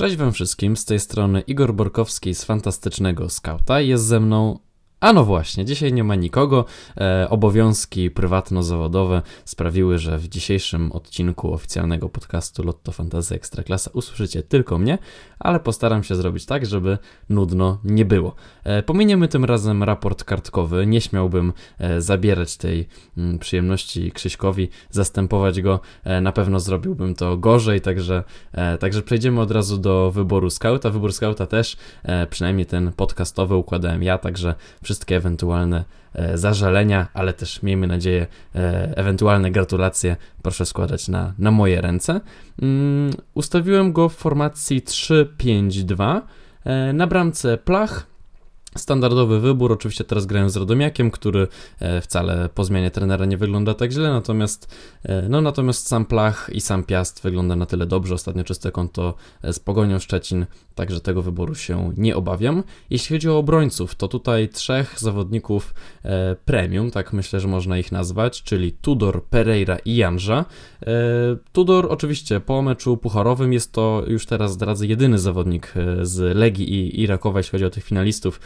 Cześć wam wszystkim, z tej strony Igor Borkowski z Fantastycznego Skauta. Jest ze mną a no właśnie, dzisiaj nie ma nikogo. E, obowiązki prywatno-zawodowe sprawiły, że w dzisiejszym odcinku oficjalnego podcastu Lotto Fantasy Ekstraklasa usłyszycie tylko mnie, ale postaram się zrobić tak, żeby nudno nie było. E, pominiemy tym razem raport kartkowy. Nie śmiałbym e, zabierać tej m, mm, przyjemności Krzyśkowi, zastępować go. E, na pewno zrobiłbym to gorzej, także, e, także przejdziemy od razu do wyboru skauta. Wybór skauta też, e, przynajmniej ten podcastowy układałem ja, także wszystkie ewentualne e, zażalenia, ale też miejmy nadzieję, e, ewentualne gratulacje proszę składać na, na moje ręce. Mm, ustawiłem go w formacji 3-5-2. E, na bramce Plach, Standardowy wybór, oczywiście teraz grają z Radomiakiem, który e, wcale po zmianie trenera nie wygląda tak źle, natomiast, e, no, natomiast sam Plach i sam Piast wygląda na tyle dobrze, ostatnio czyste konto e, z Pogonią Szczecin, także tego wyboru się nie obawiam. Jeśli chodzi o obrońców, to tutaj trzech zawodników premium, tak myślę, że można ich nazwać, czyli Tudor, Pereira i Janża. Tudor oczywiście po meczu pucharowym jest to już teraz zdradzę jedyny zawodnik z Legii i, i Rakowa, jeśli chodzi o tych finalistów,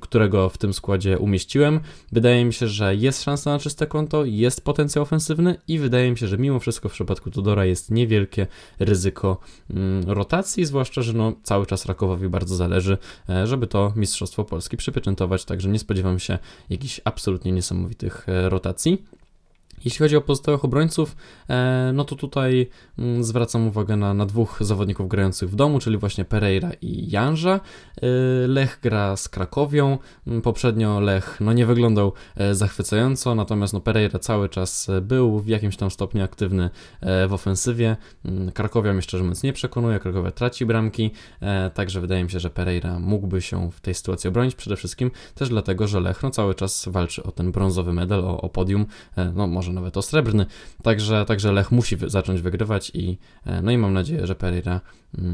którego w tym składzie umieściłem. Wydaje mi się, że jest szansa na czyste konto, jest potencjał ofensywny i wydaje mi się, że mimo wszystko w przypadku Tudora jest niewielkie ryzyko mm, rotacji, zwłaszcza, że no, cały czas Rakowowi bardzo zależy, e, żeby to Mistrzostwo Polski przypieczętować, także nie spodziewam się jakichś absolutnie niesamowitych e, rotacji. Jeśli chodzi o pozostałych obrońców, e, no to tutaj mm, zwracam uwagę na, na dwóch zawodników grających w domu, czyli właśnie Pereira i Janża. E, Lech gra z Krakowią. Mm, poprzednio Lech no nie wyglądał e, zachwycająco, natomiast no Pereira cały czas był w jakimś tam stopniu aktywny w ofensywie. Mm, Krakowia mnie szczerze mówiąc nie przekonuje, Krakowia traci bramki, także wydaje mi się, że Pereira mógłby się w tej sytuacji obronić przede wszystkim też dlatego, że Lech no cały czas walczy o ten brązowy medal, o, o podium, no może może nawet o srebrny. Także, także Lech musi wy zacząć wygrywać i e, no i mam nadzieję, że Pereira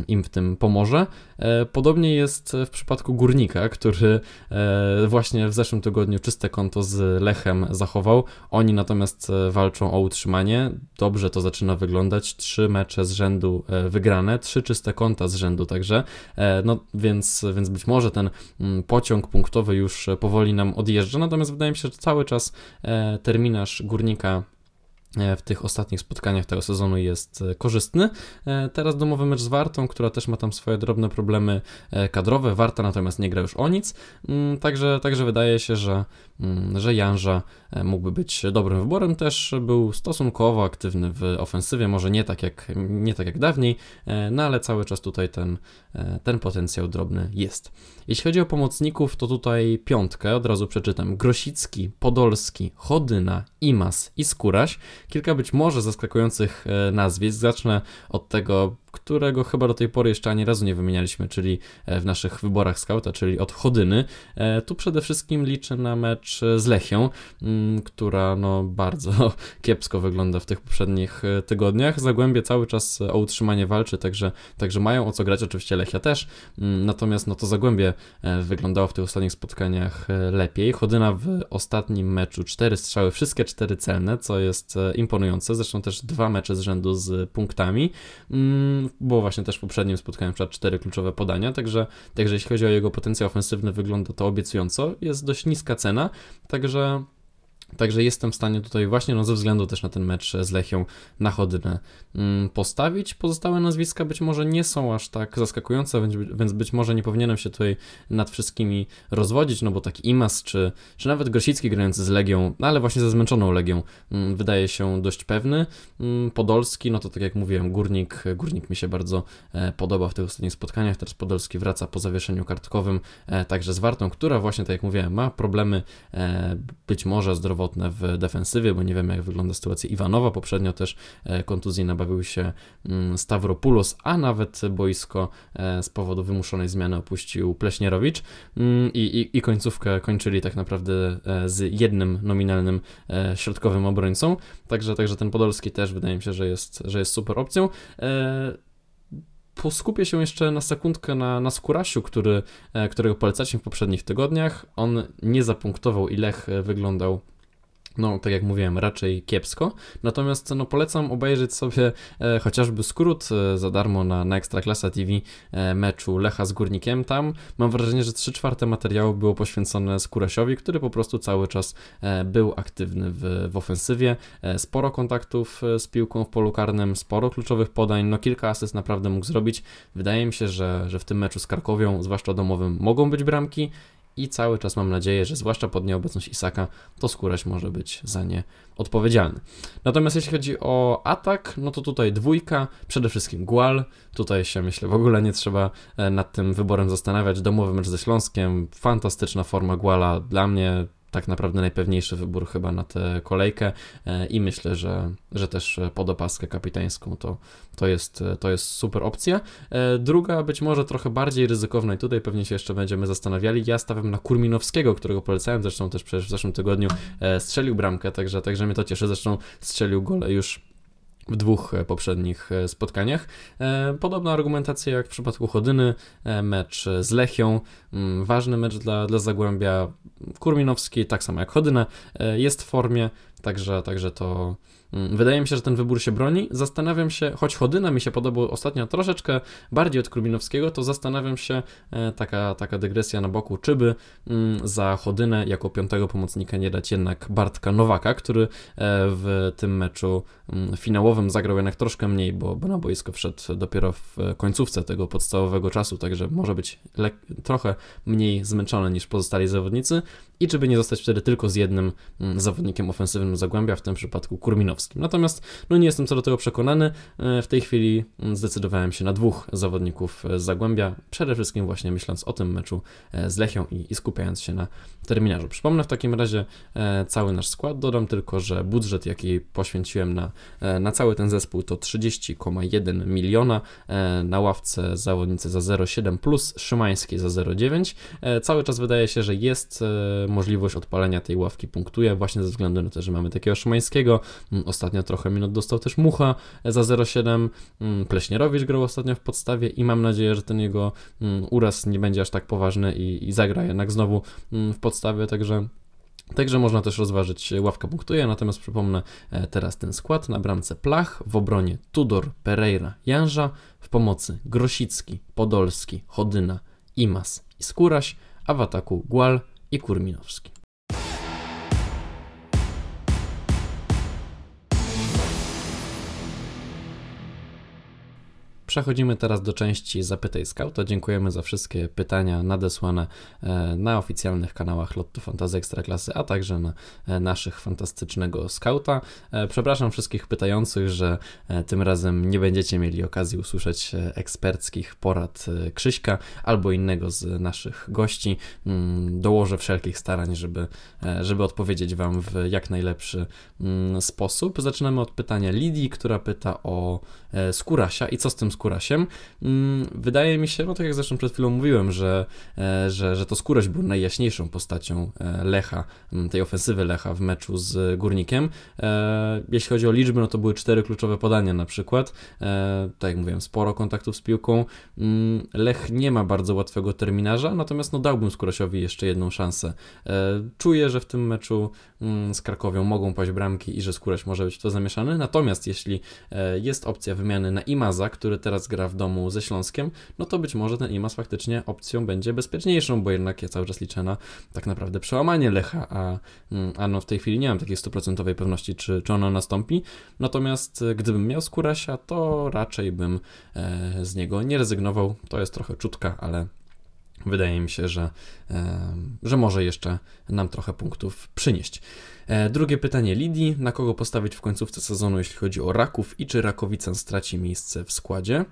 im w tym pomoże. E, podobnie jest w przypadku Górnika, który e, właśnie w zeszłym tygodniu czyste konto z Lechem zachował. Oni natomiast walczą o utrzymanie. Dobrze to zaczyna wyglądać. Trzy mecze z rzędu wygrane, trzy czyste konta z rzędu także. No więc, więc być może ten mm, pociąg punktowy już powoli nam odjeżdża. Natomiast wydaje mi się, że cały czas terminarz Górnika E, w tych ostatnich spotkaniach tego sezonu jest e, korzystny. E, teraz domowy mecz z Wartą, która też ma tam swoje drobne problemy kadrowe. Warta natomiast nie gra już o nic. Mm, także, także wydaje się, że, mm, że Janża mógłby być dobrym wyborem. Też był stosunkowo aktywny w ofensywie, może nie tak jak, nie tak jak dawniej, no ale cały czas tutaj ten, ten potencjał drobny jest. Jeśli chodzi o pomocników, to tutaj piątkę od razu przeczytam. Grosicki, Podolski, Chodyna, Imas i Skóraś. Kilka być może zaskakujących e, nazwisk. Zacznę od tego którego chyba do tej pory jeszcze ani razu nie wymienialiśmy, czyli e, w naszych wyborach skauta, czyli od Chodyny. E, tu przede wszystkim liczę na mecz z Lechią, mm, która no bardzo kiepsko wygląda w tych poprzednich e, tygodniach. Zagłębie cały czas o utrzymanie walczy, także, także mają o co grać, oczywiście Lechia też, mm, natomiast no to Zagłębie wyglądało w tych ostatnich spotkaniach lepiej. Chodyna w ostatnim meczu cztery strzały, wszystkie cztery celne, co jest imponujące, zresztą też dwa mecze z rzędu z punktami. Było właśnie też w poprzednim spotkaniu przykład cztery kluczowe podania, także, także jeśli chodzi o jego potencjał ofensywny, wygląda to obiecująco. Jest dość niska cena, także Także jestem w stanie tutaj właśnie no, ze względu też na ten mecz z Lechią na chodynę mm, postawić. Pozostałe nazwiska być może nie są aż tak zaskakujące, więc, być może nie powinienem się tutaj nad wszystkimi rozwodzić, no bo taki Imas czy, czy nawet Grosicki grający z Legią, no ale właśnie ze zmęczoną Legią mm, wydaje się dość pewny. Mm, Podolski, no to tak jak mówiłem, Górnik, Górnik mi się bardzo e, podoba w tych ostatnich spotkaniach. Teraz Podolski wraca po zawieszeniu kartkowym, e, także z Wartą, która właśnie, tak jak mówiłem, ma problemy e, być może zdrowotne zdrowotne w defensywie, bo nie wiemy jak wygląda sytuacja Iwanowa. Poprzednio też e, kontuzji nabawił się mm, Stavropoulos, a nawet boisko e, z powodu wymuszonej zmiany opuścił Pleśnierowicz mm, i, i, i końcówkę kończyli tak naprawdę e, z jednym nominalnym środkowym obrońcą. Także, także ten Podolski też wydaje mi się, że jest, że jest super opcją poskupię się jeszcze na sekundkę na, na Skurasiu, który, którego polecacie w poprzednich tygodniach. On nie zapunktował i Lech wyglądał no, tak jak mówiłem, raczej kiepsko. Natomiast no, polecam obejrzeć sobie e, chociażby skrót e, za darmo na, na Ekstraklasa TV e, meczu Lecha z Górnikiem. Tam mam wrażenie, że 3 czwarte materiału było poświęcone Skurasiowi, który po prostu cały czas e, był aktywny w, w ofensywie. E, sporo kontaktów e, z piłką w polu karnym, sporo kluczowych podań, no kilka asyst naprawdę mógł zrobić. Wydaje mi się, że, że w tym meczu z Karkowią, zwłaszcza domowym, mogą być bramki i cały czas mam nadzieję, że zwłaszcza pod nieobecność Isaka, to Skóraś może być za nie odpowiedzialny. Natomiast jeśli chodzi o atak, no to tutaj dwójka, przede wszystkim Gual, tutaj się myślę w ogóle nie trzeba e, nad tym wyborem zastanawiać, domowy mecz ze Śląskiem, fantastyczna forma Guala, dla mnie tak naprawdę najpewniejszy wybór chyba na tę kolejkę. E, i myślę, że, że też pod opaskę kapitańską to, to, jest, to jest super opcja. E, druga, być może trochę bardziej ryzykowna i tutaj pewnie się jeszcze będziemy zastanawiali, ja stawiam na Kurminowskiego, którego polecałem zresztą też przecież w zeszłym tygodniu, e, strzelił bramkę, także, także mnie to cieszy, zresztą strzelił gole już w dwóch poprzednich spotkaniach. Podobna argumentacja jak w przypadku Chodyny, mecz z Lechią, mm, ważny mecz dla, dla Zagłębia, Kurminowski, tak samo jak Chodyna, jest w formie, także, także to wydaje mi się, że ten wybór się broni. Zastanawiam się, choć Chodyna mi się podobał ostatnio troszeczkę bardziej od Krubinowskiego, to zastanawiam się, e, taka, taka dygresja na boku, czy by mm, za Chodynę jako piątego pomocnika nie dać jednak Bartka Nowaka, który e, w tym meczu mm, finałowym zagrał jednak troszkę mniej, bo, bo na boisko wszedł dopiero w końcówce tego podstawowego czasu, także może być trochę mniej zmęczony niż pozostali zawodnicy i czy by nie zostać wtedy tylko z jednym zawodnikiem ofensywnym Zagłębia, w tym przypadku Kurminowskim. Natomiast no nie jestem co do tego przekonany. E, w tej chwili mm, zdecydowałem się na dwóch zawodników z Zagłębia, przede wszystkim właśnie myśląc o tym meczu e, z Lechią i, i skupiając się na terminarzu. Przypomnę w takim razie e, cały nasz skład. Dodam tylko, że budżet, jaki poświęciłem na, na cały ten zespół to 30,1 miliona. Na ławce zawodnicy za 0,7 plus Szymański za 0,9. Cały czas wydaje się, że jest możliwość odpalenia tej ławki punktuje, właśnie ze względu na to, że mamy takiego Szymańskiego, Ostatnio trochę minut dostał też Mucha za 0,7. Mm, Pleśnierowicz grał ostatnio w podstawie i mam nadzieję, że ten jego mm, uraz nie będzie aż tak poważny i, i zagra jednak znowu mm, w podstawie, także Także można też rozważyć ławka punktuje, natomiast przypomnę e, teraz ten skład. Na bramce Plach, w obronie Tudor, Pereira, Janża, w pomocy Grosicki, Podolski, Chodyna, Imas i Skóraś, a w ataku Gual i Kurminowski. Przechodzimy teraz do części Zapytaj Scouta. Dziękujemy za wszystkie pytania nadesłane e, na oficjalnych kanałach Lotto Fantasy Ekstraklasy, a także na e, naszych fantastycznego Scouta. E, przepraszam wszystkich pytających, że tym razem nie będziecie mieli okazji usłyszeć eksperckich porad Krzyśka albo innego z naszych gości. Mm, dołożę wszelkich starań, żeby, żeby odpowiedzieć Wam w jak najlepszy mm, sposób. Zaczynamy od pytania Lidii, która pyta o Skórasia i co z tym Skórasiem. Mm, wydaje mi się, no tak jak zresztą przed chwilą mówiłem, że, e, że, że to Skóraś był najjaśniejszą postacią e, Lecha, mm, tej ofensywy Lecha w meczu z Górnikiem. E, jeśli chodzi o liczby, no to były cztery kluczowe podania na przykład. Tak jak mówiłem, sporo kontaktów z piłką. Mm, Lech nie ma bardzo łatwego terminarza, natomiast no dałbym Skórasiowi jeszcze jedną szansę. Czuję, że w tym meczu z Krakowią mogą paść bramki i że Skóraś może być w to zamieszany, natomiast jeśli jest opcja wymiany na Imaza, który teraz gra w domu ze Śląskiem, no to być może ten IMAS faktycznie opcją będzie bezpieczniejszą, bo jednak ja cały czas liczę na tak naprawdę przełamanie Lecha, a, mm, a no w tej chwili nie mam takiej stuprocentowej pewności, czy, czy ono nastąpi. Natomiast e, gdybym miał Skórasia, to raczej bym e, z niego nie rezygnował. To jest trochę czutka, ale wydaje mi się, że, że może jeszcze nam trochę punktów przynieść. E, drugie pytanie Lidii. Na kogo postawić w końcówce sezonu, jeśli chodzi o Raków i czy Rakowica straci miejsce w składzie?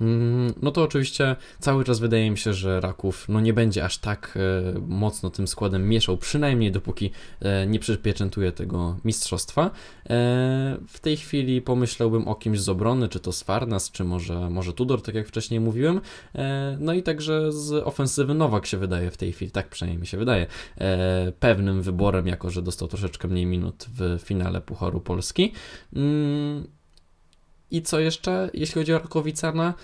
Mm, no to oczywiście cały czas wydaje mi się, że Raków no nie będzie aż tak e, mocno tym składem mieszał, przynajmniej dopóki e, nie przypieczętuje tego mistrzostwa. E, w tej chwili pomyślałbym o kimś z obrony, czy to Sfarnas, czy może, może Tudor, tak jak wcześniej mówiłem. No i także z ofensywy Nowak się wydaje w tej chwili, tak przynajmniej mi się wydaje, pewnym wyborem, jako że dostał troszeczkę mniej minut w finale Pucharu Polski. Mm, i co jeszcze, jeśli chodzi o Rakowicana?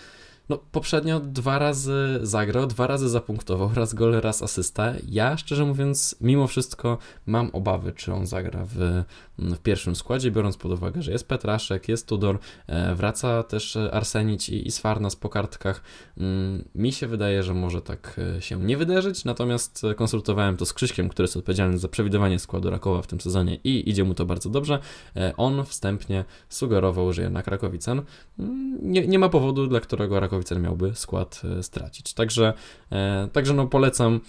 No, poprzednio dwa razy zagrał, dwa razy zapunktował, raz gol, raz asysta. Ja, szczerze mówiąc, mimo wszystko mam obawy, czy on zagra w, w pierwszym składzie, biorąc pod uwagę, że jest Petraszek, jest Tudor, e, wraca też Arsenić i, i Sfarnas po kartkach. Mm, mi się wydaje, że może tak e, się nie wydarzyć, natomiast konsultowałem to z Krzyśkiem, który jest odpowiedzialny za przewidywanie składu Rakowa w tym sezonie i idzie mu to bardzo dobrze. E, on wstępnie sugerował, że jednak Rakowicen mm, nie, nie ma powodu, dla którego Rakowicen Rakowicen miałby skład e, stracić. Także, e, także no polecam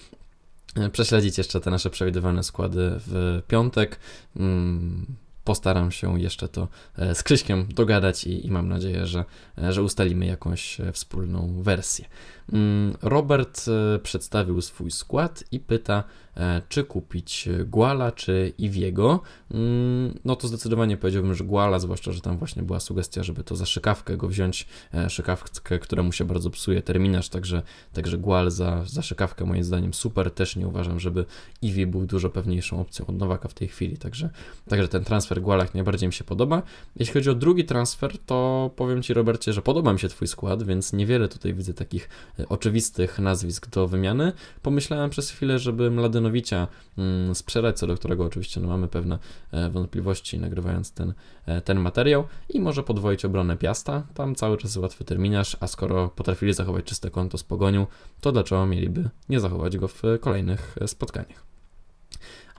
e, prześledzić jeszcze te nasze przewidywane składy w piątek. Mm, postaram się jeszcze to z Krzyśkiem dogadać i, i mam nadzieję, że, że ustalimy jakąś wspólną wersję. Mm, Robert przedstawił swój skład i pyta, E, czy kupić Guala, czy Iwiego, mm, no to zdecydowanie powiedziałbym, że Guala, zwłaszcza, że tam właśnie była sugestia, żeby to za szykawkę go wziąć, e, szykawkę, któremu się bardzo psuje terminarz, także, także Gual za, za szykawkę moim zdaniem super, też nie uważam, żeby Iwi był dużo pewniejszą opcją od Nowaka w tej chwili, także, także ten transfer Guala najbardziej mi się podoba. Jeśli chodzi o drugi transfer, to powiem Ci Robercie, że podoba mi się Twój skład, więc niewiele tutaj widzę takich e, oczywistych nazwisk do wymiany. Pomyślałem przez chwilę, żeby Mladen Mladenowicia mm, sprzedać, co do którego oczywiście no, mamy pewne e, wątpliwości nagrywając ten, e, ten materiał i może podwoić obronę Piasta, tam cały czas łatwy terminarz, a skoro potrafili zachować czyste konto z Pogonią, to dlaczego mieliby nie zachować go w kolejnych e, spotkaniach.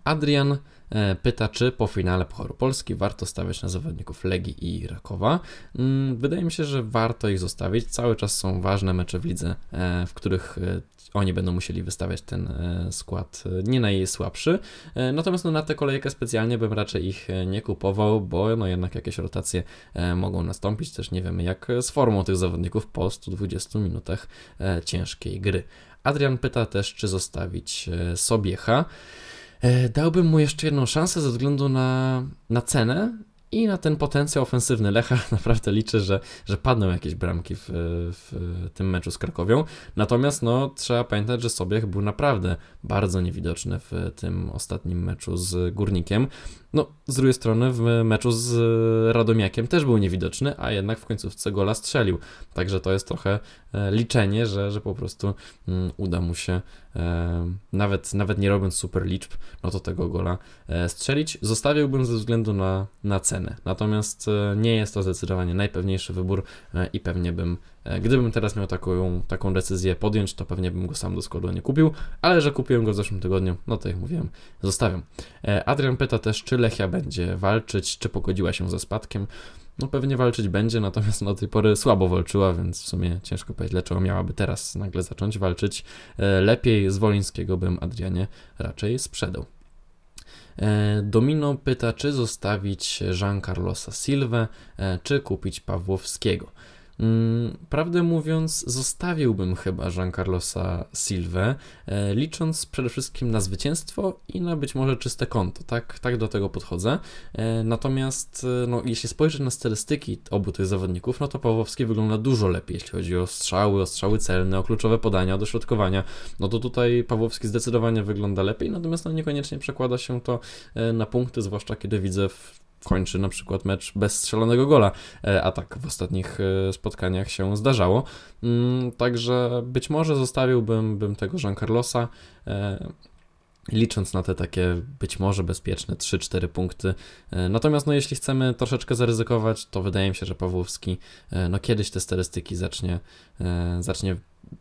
Adrian E, pyta, czy po finale Pucharu Polski warto stawiać na zawodników Legii i Rakowa. Mm, wydaje mi się, że warto ich zostawić. Cały czas są ważne mecze w lidze, e, w których e, oni będą musieli wystawiać ten skład nie najsłabszy. Natomiast no, na tę kolejkę specjalnie bym raczej ich nie kupował, bo no jednak jakieś rotacje mogą nastąpić. Też nie wiemy jak z formą tych zawodników po 120 minutach ciężkiej gry. Adrian pyta też, czy zostawić Sobiecha. E, dałbym mu jeszcze jedną szansę ze względu na, na cenę i na ten potencjał ofensywny Lecha naprawdę liczę, że, że padną jakieś bramki w, w tym meczu z Krakowią. Natomiast no, trzeba pamiętać, że Sobiech był naprawdę bardzo niewidoczny w tym ostatnim meczu z Górnikiem. No, z drugiej strony w meczu z Radomiakiem też był niewidoczny, a jednak w końcówce gola strzelił. Także to jest trochę e, liczenie, że, że po prostu mm, uda mu się e, nawet, nawet nie robiąc super liczb, no to tego gola e, strzelić. Zostawiłbym ze względu na, na cenę. Natomiast nie jest to zdecydowanie najpewniejszy wybór i pewnie bym E, gdybym teraz miał taką, taką decyzję podjąć, to pewnie bym go sam do składu nie kupił, ale że kupiłem go w zeszłym tygodniu, no to jak mówiłem, zostawiam. E, Adrian pyta też, czy Lechia będzie walczyć, czy pogodziła się ze spadkiem. No pewnie walczyć będzie, natomiast do tej pory słabo walczyła, więc w sumie ciężko powiedzieć, dlaczego miałaby teraz nagle zacząć walczyć. E, lepiej z Wolińskiego bym Adrianie raczej sprzedał. Domino pyta, czy zostawić Jean Carlosa Silva, czy kupić Pawłowskiego. Mm, prawdę mówiąc, zostawiłbym chyba Jean-Carlosa e, licząc przede wszystkim na zwycięstwo i na być może czyste konto. Tak, tak do tego podchodzę. E, natomiast, e, no, jeśli spojrzeć na statystyki obu tych zawodników, no to Pawłowski wygląda dużo lepiej, jeśli chodzi o strzały, o strzały celne, o kluczowe podania, o dośrodkowania. No to tutaj Pawłowski zdecydowanie wygląda lepiej, natomiast no, niekoniecznie przekłada się to na punkty, zwłaszcza kiedy widzę w kończy na przykład mecz bez strzelonego gola, e, a tak w ostatnich e, spotkaniach się zdarzało. Mm, także być może zostawiłbym bym tego Jean Carlosa e, licząc na te takie być może bezpieczne 3-4 punkty. Natomiast no, jeśli chcemy troszeczkę zaryzykować, to wydaje mi się, że Pawłowski no, kiedyś te statystyki zacznie, zacznie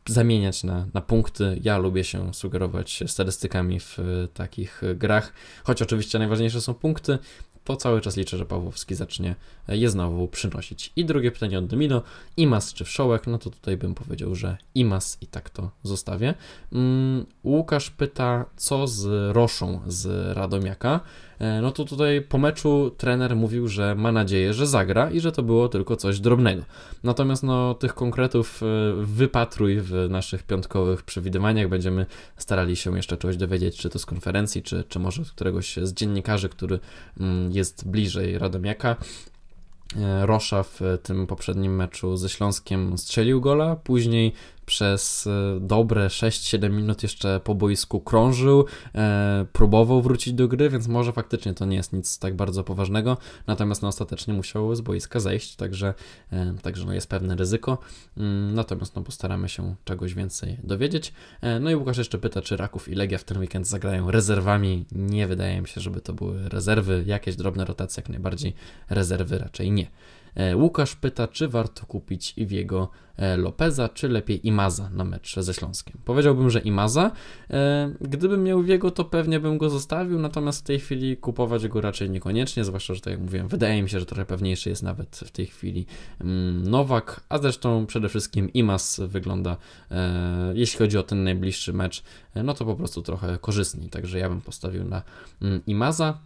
zamieniać na, na punkty. Ja lubię się sugerować statystykami w takich grach, choć oczywiście najważniejsze są punkty, to cały czas liczę, że Pawłowski zacznie je znowu przynosić. I drugie pytanie od Domino, Imas czy Wszołek? No to tutaj bym powiedział, że Imas i tak to zostawię. Mm, Łukasz pyta, co z Roszą z Radomiaka? E, no to tutaj po meczu trener mówił, że ma nadzieję, że zagra i że to było tylko coś drobnego. Natomiast no, tych konkretów e, wypatruj w naszych piątkowych przewidywaniach. Będziemy starali się jeszcze czegoś dowiedzieć, czy to z konferencji, czy, czy może któregoś z dziennikarzy, który mm, jest bliżej Radomiaka. E, Rosza w tym poprzednim meczu ze Śląskiem strzelił gola, później przez dobre 6-7 minut jeszcze po boisku krążył, próbował wrócić do gry, więc może faktycznie to nie jest nic tak bardzo poważnego, natomiast no, ostatecznie musiał z boiska zejść, także, także no, jest pewne ryzyko, mm, natomiast no, postaramy się czegoś więcej dowiedzieć. No i Łukasz jeszcze pyta, czy Raków i Legia w ten weekend zagrają rezerwami. Nie wydaje mi się, żeby to były rezerwy, jakieś drobne rotacje, jak najbardziej rezerwy raczej nie. E, Łukasz pyta, czy warto kupić Iwiego e, Lopeza, czy lepiej Imaza na mecz ze Śląskiem. Powiedziałbym, że Imaza. E, gdybym miał Iwiego, to pewnie bym go zostawił, natomiast w tej chwili kupować go raczej niekoniecznie, zwłaszcza, że tak jak mówiłem, wydaje mi się, że trochę pewniejszy jest nawet w tej chwili mm, Nowak, a zresztą przede wszystkim Imaz wygląda, jeśli chodzi o ten najbliższy mecz, no to po prostu trochę korzystniej, także ja bym postawił na mm, Imaza.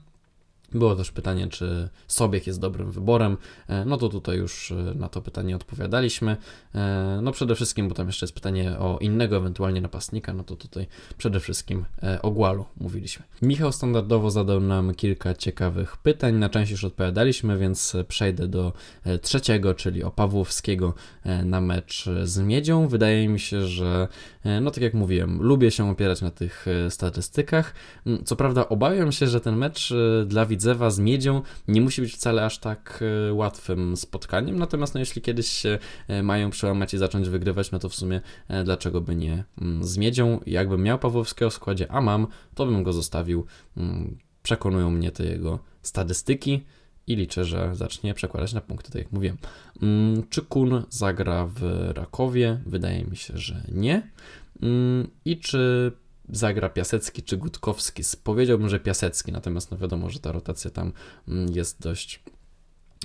Było też pytanie, czy Sobiek jest dobrym wyborem. E, no to tutaj już e, na to pytanie odpowiadaliśmy. E, no przede wszystkim, bo tam jeszcze jest pytanie o innego ewentualnie napastnika, no to tutaj przede wszystkim o Gualu mówiliśmy. Michał standardowo zadał nam kilka ciekawych pytań, na część już odpowiadaliśmy, więc przejdę do trzeciego, czyli o Pawłowskiego na mecz z Miedzią. Wydaje mi się, że no tak jak mówiłem, lubię się opierać na tych statystykach. Mm, co prawda obawiam się, że ten mecz dla widzów Widzewa z Miedzią nie musi być wcale aż tak e, łatwym spotkaniem, natomiast no, jeśli kiedyś się e, mają przełamać i zacząć wygrywać, no to w sumie e, dlaczego by nie mm, z Miedzią. Jakbym miał Pawłowskiego w składzie, a mam, to bym go zostawił. Mm, przekonują mnie te jego statystyki i liczę, że zacznie przekładać na punkty, tak jak mówiłem. Mm, czy Kun zagra w Rakowie? Wydaje mi się, że nie. I czy zagra Piasecki czy Gutkowski. Powiedziałbym, że Piasecki, natomiast no wiadomo, że ta rotacja tam mm, jest dość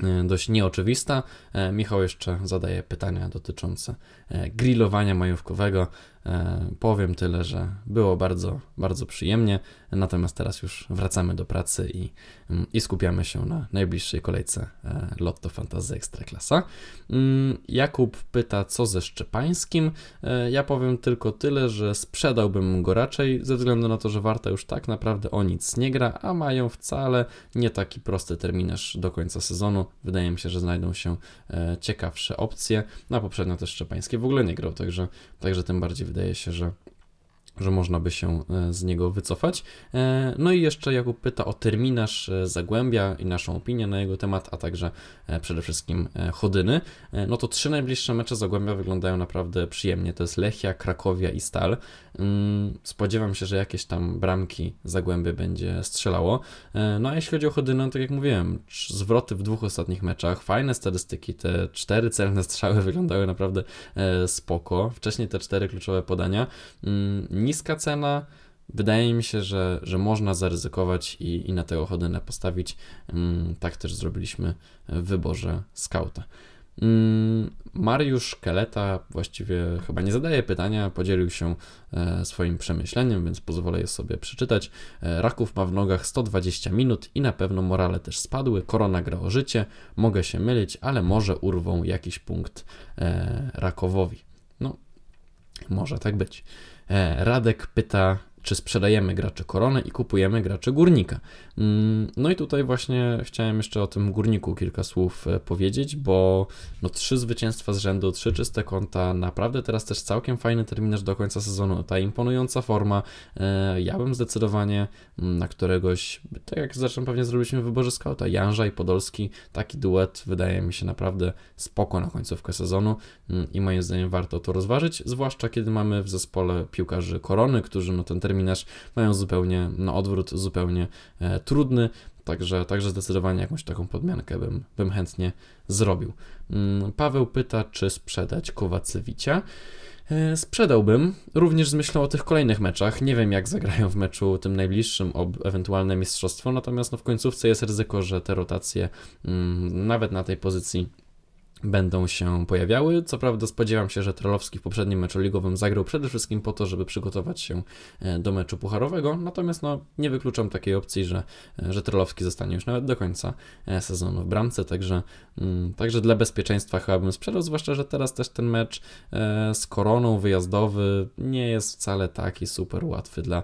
e, dość nieoczywista. E, Michał jeszcze zadaje pytania dotyczące e, grillowania majówkowego. Powiem tyle, że było bardzo, bardzo przyjemnie. Natomiast teraz już wracamy do pracy i, mm, i skupiamy się na najbliższej kolejce e, Lotto Fantasy Ekstraklasa. Mm, Jakub pyta, co ze Szczepańskim. E, ja powiem tylko tyle, że sprzedałbym go raczej, ze względu na to, że Warta już tak naprawdę o nic nie gra, a mają wcale nie taki prosty terminarz do końca sezonu. Wydaje mi się, że znajdą się e, ciekawsze opcje. Na poprzednio też Szczepański w ogóle nie grał, także, także tym bardziej wydaje się, że że można by się e, z niego wycofać. E, no i jeszcze Jakub pyta o terminarz e, Zagłębia i naszą opinię na jego temat, a także przede wszystkim Chodyny. No to trzy najbliższe mecze Zagłębia wyglądają naprawdę przyjemnie. To jest Lechia, Krakowia i Stal. Mm, spodziewam się, że jakieś tam bramki Zagłębie będzie strzelało. No a jeśli chodzi o Chodynę, tak jak mówiłem, zwroty w dwóch ostatnich meczach, fajne statystyki, te cztery celne strzały wyglądały naprawdę spoko. Wcześniej te cztery kluczowe podania mm, niska cena. Wydaje mi się, że, że można zaryzykować i, i na tę ochotę postawić. Mm, tak też zrobiliśmy w wyborze skauta. Mm, Mariusz Keleta właściwie chyba nie zadaje pytania, podzielił się e, swoim przemyśleniem, więc pozwolę je sobie przeczytać. E, Raków ma w nogach 120 minut i na pewno morale też spadły. Korona gra o życie, mogę się mylić, ale może urwą jakiś punkt e, Rakowowi. No, może tak być. E, Radek pyta, czy sprzedajemy graczy Korony i kupujemy graczy Górnika. Mm, no i tutaj właśnie chciałem jeszcze o tym Górniku kilka słów e, powiedzieć, bo no trzy zwycięstwa z rzędu, trzy czyste konta, naprawdę teraz też całkiem fajny terminarz do końca sezonu, ta imponująca forma. E, ja bym zdecydowanie mm, na któregoś, tak jak zresztą pewnie zrobiliśmy w wyborze skauta, Janża i Podolski, taki duet wydaje mi się naprawdę spoko na końcówkę sezonu mm, i moim zdaniem warto to rozważyć, zwłaszcza kiedy mamy w zespole piłkarzy Korony, którzy no ten terminarz mają zupełnie, no odwrót zupełnie e, trudny, także, także zdecydowanie jakąś taką podmiankę bym, bym chętnie zrobił. Mm, Paweł pyta, czy sprzedać Kowacewicia. E, sprzedałbym, również z myślą o tych kolejnych meczach. Nie wiem, jak zagrają w meczu tym najbliższym o ewentualne mistrzostwo, natomiast no w końcówce jest ryzyko, że te rotacje, mm, nawet na tej pozycji będą się pojawiały. Co prawda spodziewam się, że Trolowski w poprzednim meczu ligowym zagrał przede wszystkim po to, żeby przygotować się e, do meczu pucharowego, natomiast no, nie wykluczam takiej opcji, że, e, że Trolowski zostanie już nawet do końca e, sezonu w bramce, także, mm, także dla bezpieczeństwa chyba bym sprzedał, zwłaszcza, że teraz też ten mecz z Koroną wyjazdowy nie jest wcale taki super łatwy dla,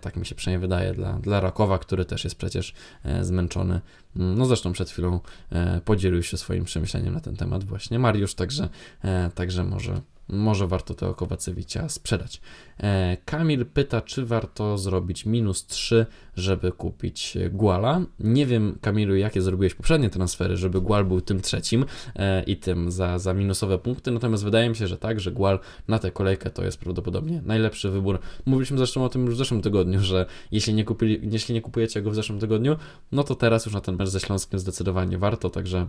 tak mi się przynajmniej wydaje, dla, dla Rakowa, który też jest przecież zmęczony no zresztą przed chwilą e, podzielił się swoim przemyśleniem na ten temat właśnie Mariusz, także, e, także może, może warto tego Kowacewicia sprzedać. E, Kamil pyta, czy warto zrobić minus 3, żeby kupić Guala. Nie wiem, Kamilu, jakie zrobiłeś poprzednie transfery, żeby Gual był tym trzecim e, i tym za, za minusowe punkty, natomiast wydaje mi się, że tak, że Gual na tę kolejkę to jest prawdopodobnie najlepszy wybór. Mówiliśmy zresztą o tym już w zeszłym tygodniu, że jeśli nie, kupili, jeśli nie kupujecie go w zeszłym tygodniu, no to teraz już na ten mecz ze Śląskiem zdecydowanie warto, także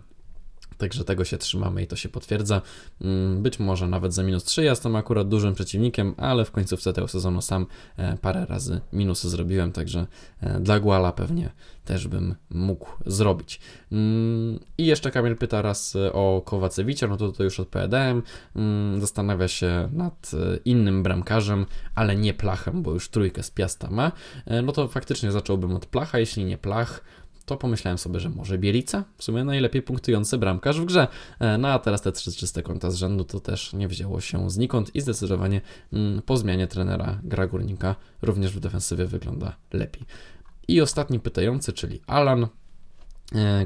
Także tego się trzymamy i to się potwierdza. Mm, być może nawet za minus 3. Ja jestem akurat dużym przeciwnikiem, ale w końcówce tego sezonu sam e, parę razy minusy zrobiłem, także e, dla Guala pewnie też bym mógł zrobić. Mm, I jeszcze Kamil pyta raz e, o Kowacewicza, no to to już odpowiadałem. Mm, zastanawia się nad innym bramkarzem, ale nie Plachem, bo już trójkę z Piasta ma. No to faktycznie zacząłbym od Placha, jeśli nie Plach, to pomyślałem sobie, że może Bielica? W sumie najlepiej punktujący bramkarz w grze. E, no a teraz te trzy czyste konta z rzędu to też nie wzięło się znikąd i zdecydowanie mm, po zmianie trenera gra Górnika również w defensywie wygląda lepiej. I ostatni pytający, czyli Alan,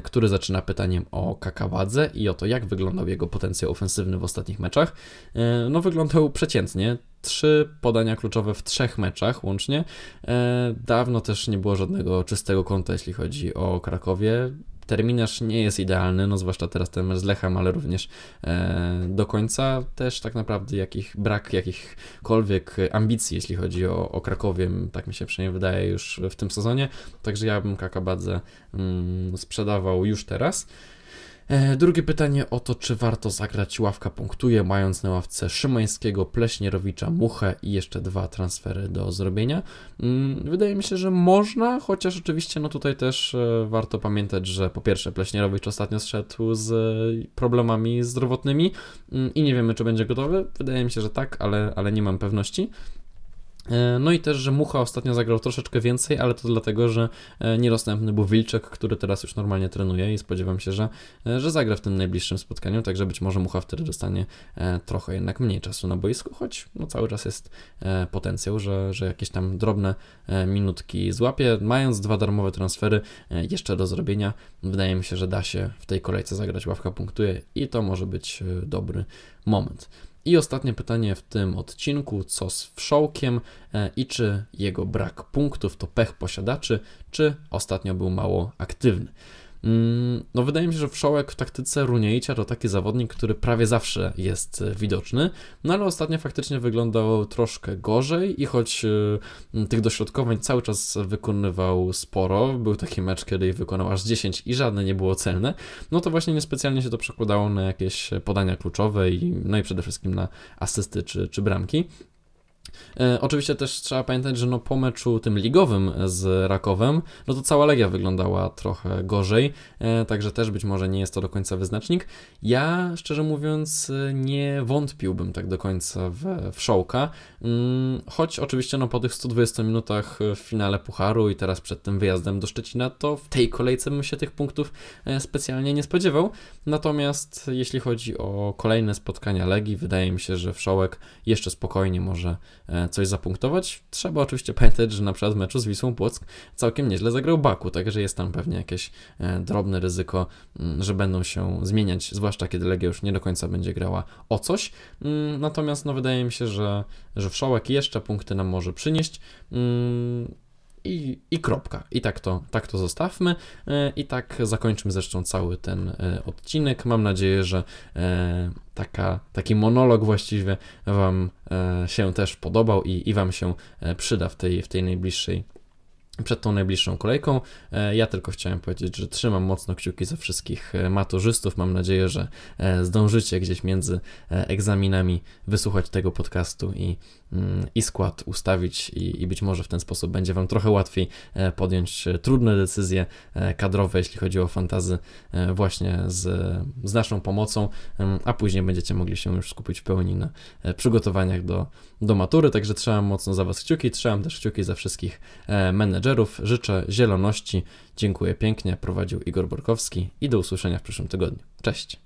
który zaczyna pytaniem o Kakawadze i o to, jak wyglądał jego potencjał ofensywny w ostatnich meczach. E, no, wyglądał przeciętnie trzy podania kluczowe w trzech meczach łącznie. E, dawno też nie było żadnego czystego konta, jeśli chodzi o Krakowie. Terminarz nie jest idealny, no zwłaszcza teraz ten mecz z Lechem, ale również e, do końca też tak naprawdę jakich, brak jakichkolwiek ambicji, jeśli chodzi o, o Krakowie, tak mi się przynajmniej wydaje już w tym sezonie, także ja bym Kakabadze mm, sprzedawał już teraz. E, drugie pytanie o to, czy warto zagrać ławka punktuje, mając na ławce Szymańskiego, Pleśnierowicza, Muchę i jeszcze dwa transfery do zrobienia. Mm, wydaje mi się, że można, chociaż oczywiście no tutaj też e, warto pamiętać, że po pierwsze Pleśnierowicz ostatnio zszedł z problemami zdrowotnymi mm, i nie wiemy, czy będzie gotowy. Wydaje mi się, że tak, ale, ale nie mam pewności. E, no i też, że Mucha ostatnio zagrał troszeczkę więcej, ale to dlatego, że e, niedostępny był Wilczek, który teraz już normalnie trenuje i spodziewam się, że, e, że zagra w tym najbliższym spotkaniu, także być może Mucha wtedy dostanie trochę jednak mniej czasu na boisku, choć no, cały czas jest potencjał, że, że jakieś tam drobne minutki złapie. Mając dwa darmowe transfery jeszcze do zrobienia, wydaje mi się, że da się w tej kolejce zagrać, ławka punktuje i to może być dobry moment. I ostatnie pytanie w tym odcinku, co z Wszołkiem e, i czy jego brak punktów to pech posiadaczy, czy ostatnio był mało aktywny. Mm, no wydaje mi się, że Wszołek w taktyce Runiejcia to taki zawodnik, który prawie zawsze jest e, widoczny, no ale ostatnio faktycznie wyglądał troszkę gorzej i choć e, tych dośrodkowań cały czas wykonywał sporo, był taki mecz, kiedy wykonał aż 10 i żadne nie było celne, no to właśnie niespecjalnie się to przekładało na jakieś podania kluczowe i no i przede wszystkim na asysty czy, czy bramki. E, oczywiście też trzeba pamiętać, że no po meczu tym ligowym z Rakowem, no to cała Legia wyglądała trochę gorzej, e, także też być może nie jest to do końca wyznacznik. Ja, szczerze mówiąc, nie wątpiłbym tak do końca w, w Szołka, mm, choć oczywiście no po tych 120 minutach w finale Pucharu i teraz przed tym wyjazdem do Szczecina, to w tej kolejce bym się tych punktów e, specjalnie nie spodziewał. Natomiast jeśli chodzi o kolejne spotkania Legii, wydaje mi się, że Wszołek jeszcze spokojnie może E, coś zapunktować. Trzeba oczywiście pamiętać, że na przykład w meczu z Wisłą Płock całkiem nieźle zagrał Baku, także jest tam pewnie jakieś e, drobne ryzyko, mm, że będą się zmieniać, zwłaszcza kiedy Legia już nie do końca będzie grała o coś. Mm, natomiast no wydaje mi się, że, że Wszołek jeszcze punkty nam może przynieść. I, i kropka. I tak to, tak to zostawmy. E, I tak zakończymy zresztą cały ten e, odcinek. Mam nadzieję, że e, taka, taki monolog właściwie Wam się też podobał i, i Wam się przyda w tej, w tej najbliższej przed tą najbliższą kolejką. E, ja tylko chciałem powiedzieć, że trzymam mocno kciuki za wszystkich e, maturzystów. Mam nadzieję, że e, zdążycie gdzieś między egzaminami wysłuchać tego podcastu i, mm, i skład ustawić i, i być może w ten sposób będzie Wam trochę łatwiej podjąć trudne decyzje kadrowe, jeśli chodzi o fantazy właśnie z, z naszą pomocą, a później będziecie mogli się już skupić w pełni na przygotowaniach do, do matury, także trzymam mocno za Was kciuki, trzymam też kciuki za wszystkich menedżerów, menedżerów. Życzę zieloności. Dziękuję pięknie. Prowadził Igor Borkowski i do usłyszenia w przyszłym tygodniu. Cześć.